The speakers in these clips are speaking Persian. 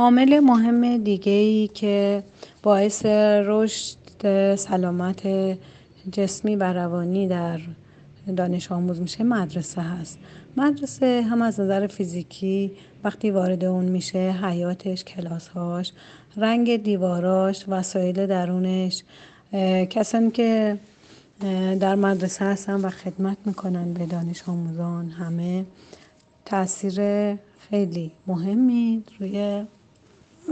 عامل مهم دیگه‌ای که باعث رشد سلامت جسمی و روانی در دانش آموز میشه مدرسه هست. مدرسه هم از نظر فیزیکی وقتی وارد اون میشه حیاتش کلاسهاش رنگ دیواراش وسایل درونش کسانی که در مدرسه هستن و خدمت می‌کنن به دانش آموزان همه تاثیر خیلی مهمی روی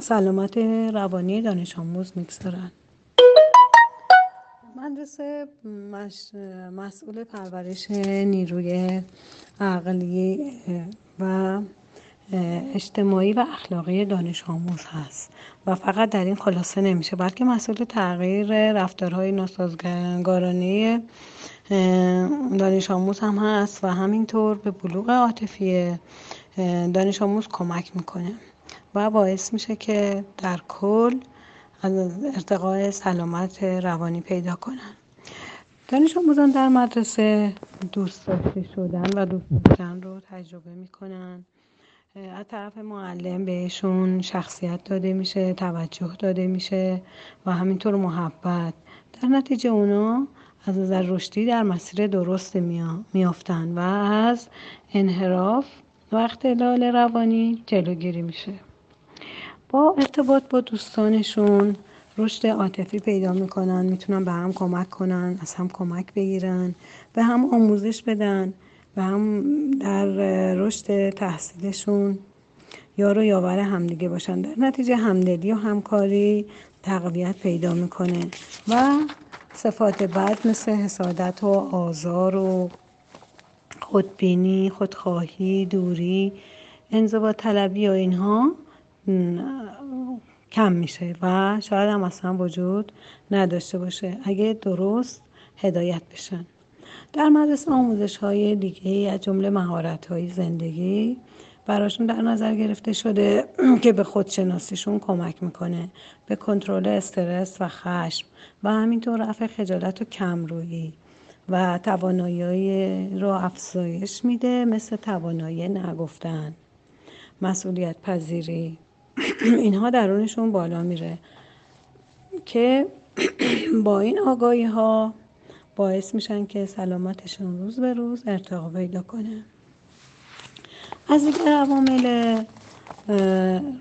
سلامت روانی دانش آموز می‌گذارن مدرسه مسئول پرورش نیروی عقلی و اجتماعی و اخلاقی دانش آموز هست. و فقط در این خلاصه نمیشه بلکه مسئول تغییر رفتارهای ناسازگارانه دانش آموز هم هست و همینطور به بلوغ عاطفی دانش آموز کمک می‌کنه. و باعث میشه که در کل ارتقای سلامت روانی پیدا کنن. دانش آموزان در مدرسه دوست داشته شدن و دوست داشتن رو تجربه می‌کنن. از طرف معلم بهشون شخصیت داده میشه توجه داده میشه و همینطور محبت. در نتیجه اونا از نظر رشدی در مسیر درست میافتن و از انحراف و اختلال روانی جلوگیری میشه. با ارتباط با دوستانشون رشد عاطفی پیدا می‌کنن می‌تونن به هم کمک کنن از هم کمک بگیرن به هم آموزش بدن و هم در رشد تحصیلشون یار و یاور همدیگه باشن. در نتیجه همدلی و همکاری تقویت پیدا می‌کنه و صفات بد مثل حسادت و آزار و خودبینی خودخواهی دوری انضباط طلبی و اینها کم میشه و شاید هم اصلا وجود نداشته باشه. اگه درست هدایت بشن. در مدرسه آموزش های دیگه از جمله مهارت های زندگی براشون در نظر گرفته شده که به خودشناسیشون کمک می‌کنه به کنترل استرس و خشم و همینطور رفع خجالت و کمرویی و توانایی رو افزایش میده مثل توانایی نگفتن مسئولیت پذیری اینها درونشون بالا میره. که با این آگاهی ها باعث میشن که سلامتشون روز به روز ارتقا پیدا کنه. از دیگر عوامل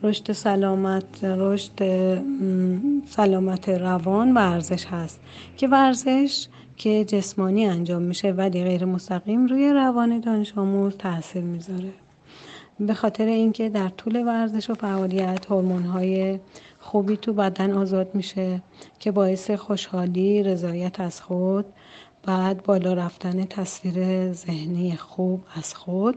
رشد سلامت رشد سلامت روان ورزش هست که ورزش که جسمانی انجام میشه ولی غیر مستقیم روی روان دانش آموز تاثیر می‌ذاره. به خاطر اینکه در طول ورزش و فعالیت های خوبی تو بدن آزاد میشه که باعث خوشحالی رضایت از خود بعد بالا رفتن تصویر ذهنی خوب از خود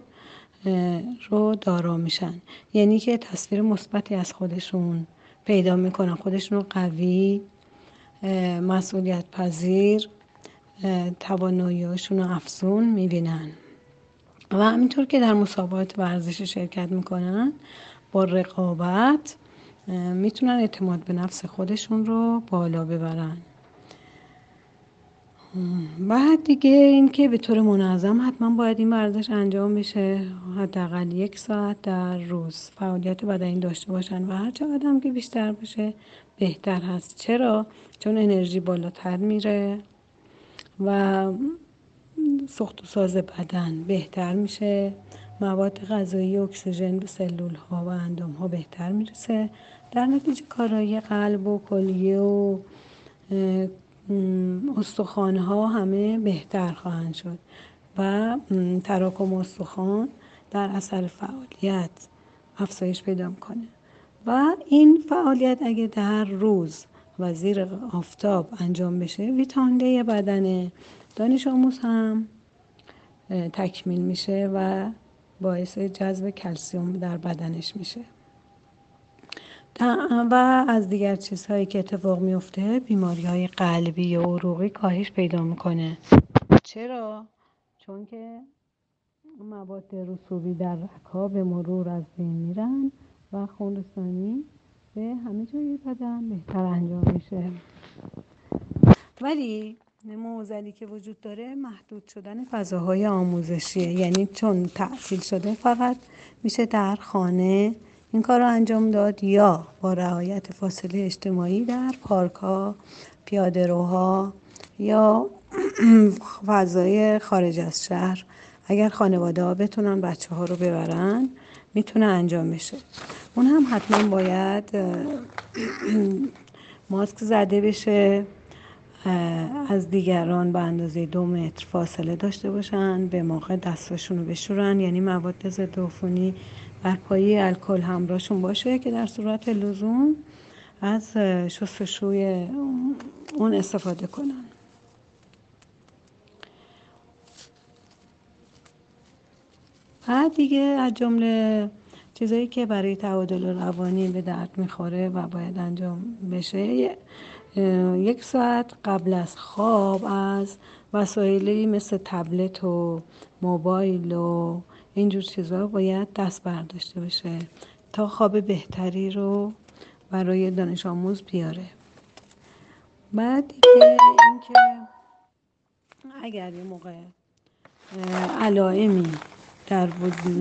رو دارا میشن. یعنی که تصویر مثبتی از خودشون پیدا می‌کنن. خودشون رو قوی مسئولیت پذیر تواناییاشون رو افزون می‌بینن. و همینطور که در مسابقات ورزش شرکت می‌کنن با رقابت می‌تونن اعتماد به نفس خودشون رو بالا ببرن. بعد دیگه اینکه به طور منظم حتما باید این ورزش انجام بشه حداقل یک ساعت در روز. فعالیت بدنی داشته باشن و هر چقدر هم که بیشتر باشه بهتر هست. چرا؟ چون انرژی بالاتر میره و سخت و ساز بدن بهتر میشه. مواد غذایی اکسیژن به سلول ها و اندام ها بهتر می‌رسه. در نتیجه کارایی قلب و کلیه و استخوان ها همه بهتر خواهند شد و تراکم استخوان در اثر فعالیت افزایش پیدا می‌کنه. و این فعالیت اگه در روز و زیر آفتاب انجام بشه ویتامین بدن دانش آموز هم تکمیل میشه و باعث جذب کلسیوم در بدنش میشه. و از دیگر چیزهایی که اتفاق میفته بیماری های قلبی و عروقی کاهش پیدا می‌کنه. چرا؟ چون که مواد رسوبی در رکا به مرور از بین میرن و خونرسانی به همه جای بدن بهتر انجام میشه. ولی موزلی که وجود داره محدود شدن فضاهای آموزشیه یعنی چون تعطیل شده فقط میشه در خانه این کار رو انجام داد یا با رعایت فاصله اجتماعی در پارک ها پیاده روها یا فضای خارج از شهر. اگر خانواده ها بتونن بچه ها رو ببرن می‌تونه انجام بشه. اون هم حتما باید ماسک زده بشه. از دیگران به اندازه دو متر فاصله داشته باشن به موقع دستاشون رو بشورن. یعنی مواد ضد عفونی بر پایه الکل همراهشون باشه که در صورت لزوم از شستشوی اون استفاده کنن. بعد دیگه از جمله چیزایی که برای تعادل روانی به درد می‌خوره و باید انجام بشه یک ساعت قبل از خواب از وسایلی مثل تبلت و موبایل و اینجور چیزها باید دست برداشته بشه تا خواب بهتری رو برای دانش آموز بیاره. بعد اینکه اگر یه موقع علائمی در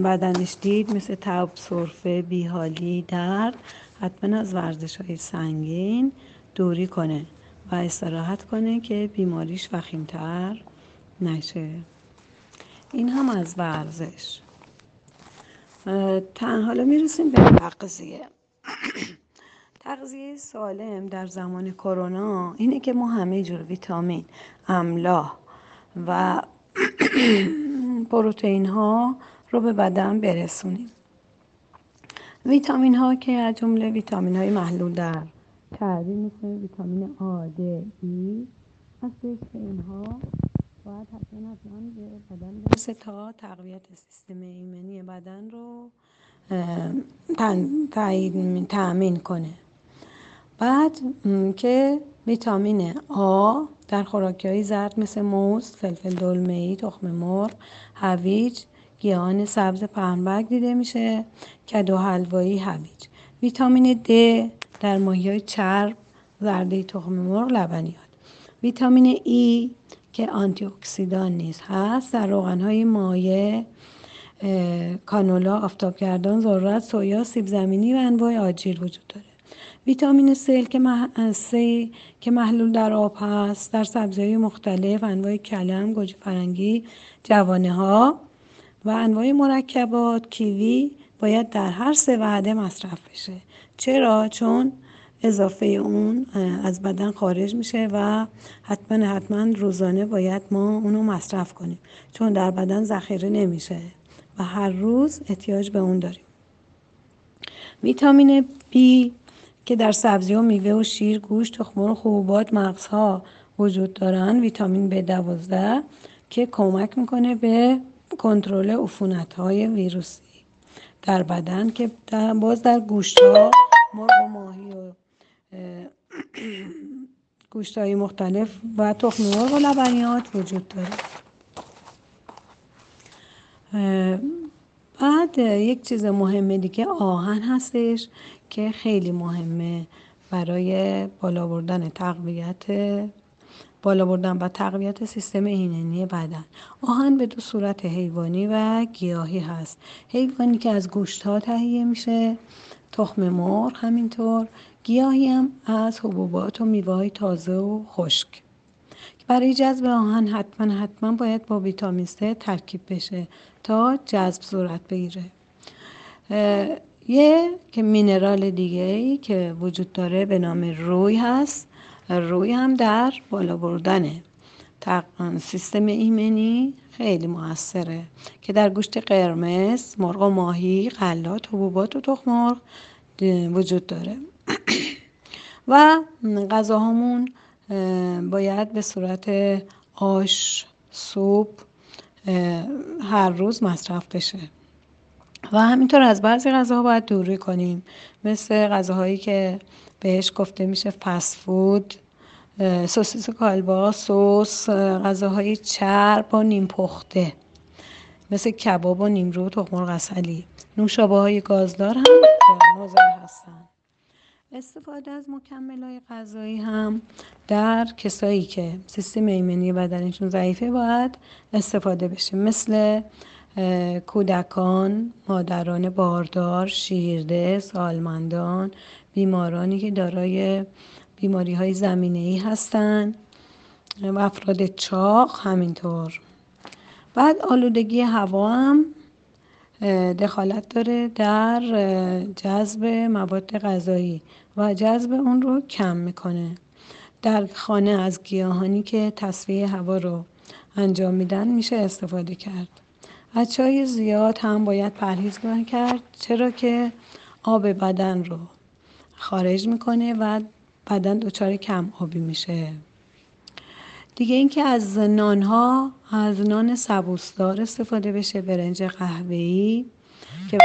بدنش دید مثل تب سرفه بیحالی درد. حتما از ورزش های سنگین دوری کنه و استراحت کنه که بیماریش وخیمتر نشه. این هم از ورزش. حالا می‌رسیم به تغذیه. تغذیه سالم در زمان کرونا اینه که ما همه جور ویتامین املاح و پروتئین ها رو به بدن برسونیم. ویتامین ها که از جمله ویتامین های محلول در چربی مثل ویتامین آ د ای. هستش که اینها باید حتما حتما به بدن برسه تا تقویت سیستم ایمنی بدن رو تأمین کنه. بعد که ویتامین آ در خوراکی زرد مثل موز، فلفل دلمه ای، تخم مرغ، هویج، گیاهان سبز پهنبرگ دیده میشه کدو حلوایی هویج. ویتامین د در ماهی های چرب زرده تخم مرغ لبنیات. ویتامین ای که آنتی اکسیدان نیست هست در روغن های مایع کانولا آفتابگردان ذرت سویا سیب زمینی و انواع آجیل وجود داره. ویتامین C که, مح... که محلول در آب هست در سبزی مختلف انواع کلم گوجه فرنگی جوانه ها و انواع مرکبات کیوی باید در هر سه وعده مصرف بشه. چرا؟ چون اضافه اون از بدن خارج میشه و حتما حتما روزانه باید ما اونو مصرف کنیم. چون در بدن ذخیره نمیشه و هر روز احتیاج به اون داریم. ویتامین B که در سبزی و میوه و شیر گوشت تخم و حبوبات مغزها وجود دارن ویتامین B12 که کمک می‌کنه به کنترل عفونت های ویروسی در بدن که باز در گوشت ها مرغ و ماهی و گوشت های مختلف و تخم مرغ و لبنیات وجود داره. بعد یک چیز مهمه دیگه آهن هستش که خیلی مهمه برای بالا بردن تقویت بالا بردن و تقویت سیستم ایمنی بدن. آهن به دو صورت حیوانی و گیاهی هست. حیوانی که از گوشت ها تهیه میشه تخم مرغ همینطور. گیاهی هم از حبوبات و میوه های تازه و خشک. برای جذب آهن حتما حتما باید با ویتامین C ترکیب بشه تا جذب صورت بگیره. یه که مینرال دیگه ای که وجود داره به نام روی هست. روی هم در بالا بردن سیستم ایمنی خیلی موثره که در گوشت قرمز مرغ و ماهی غلات حبوبات و تخم مرغ وجود داره. و غذاهامون باید به صورت آش سوپ هر روز مصرف بشه. و همینطور از بعضی غذاها باید دوری کنیم. مثل غذاهایی که بهش گفته میشه فست فود سوسیس کالبا سس غذاهای چرب و نیم پخته. مثل کباب و نیمرو و تخم مرغ نوشابه های گازدار هم مضر هستن. استفاده از مکمل های غذایی هم در کسایی که سیستم ایمنی بدنشون ضعیفه باید استفاده بشه. مثل کودکان مادران باردار شیرده سالمندان بیمارانی که دارای بیماری های زمینه ای هستند و افراد چاق همینطور. بعد آلودگی هوا هم دخالت داره در جذب مواد غذایی و جذب اون رو کم می‌کنه. در خانه از گیاهانی که تصفیه هوا رو انجام میدن میشه استفاده کرد. از چای زیاد هم باید پرهیز کرد چرا که آب بدن رو خارج می‌کنه و بدن دچار کم آبی میشه. دیگه اینکه از نان ها از نان سبوسدار استفاده بشه برنج قهوه‌ای که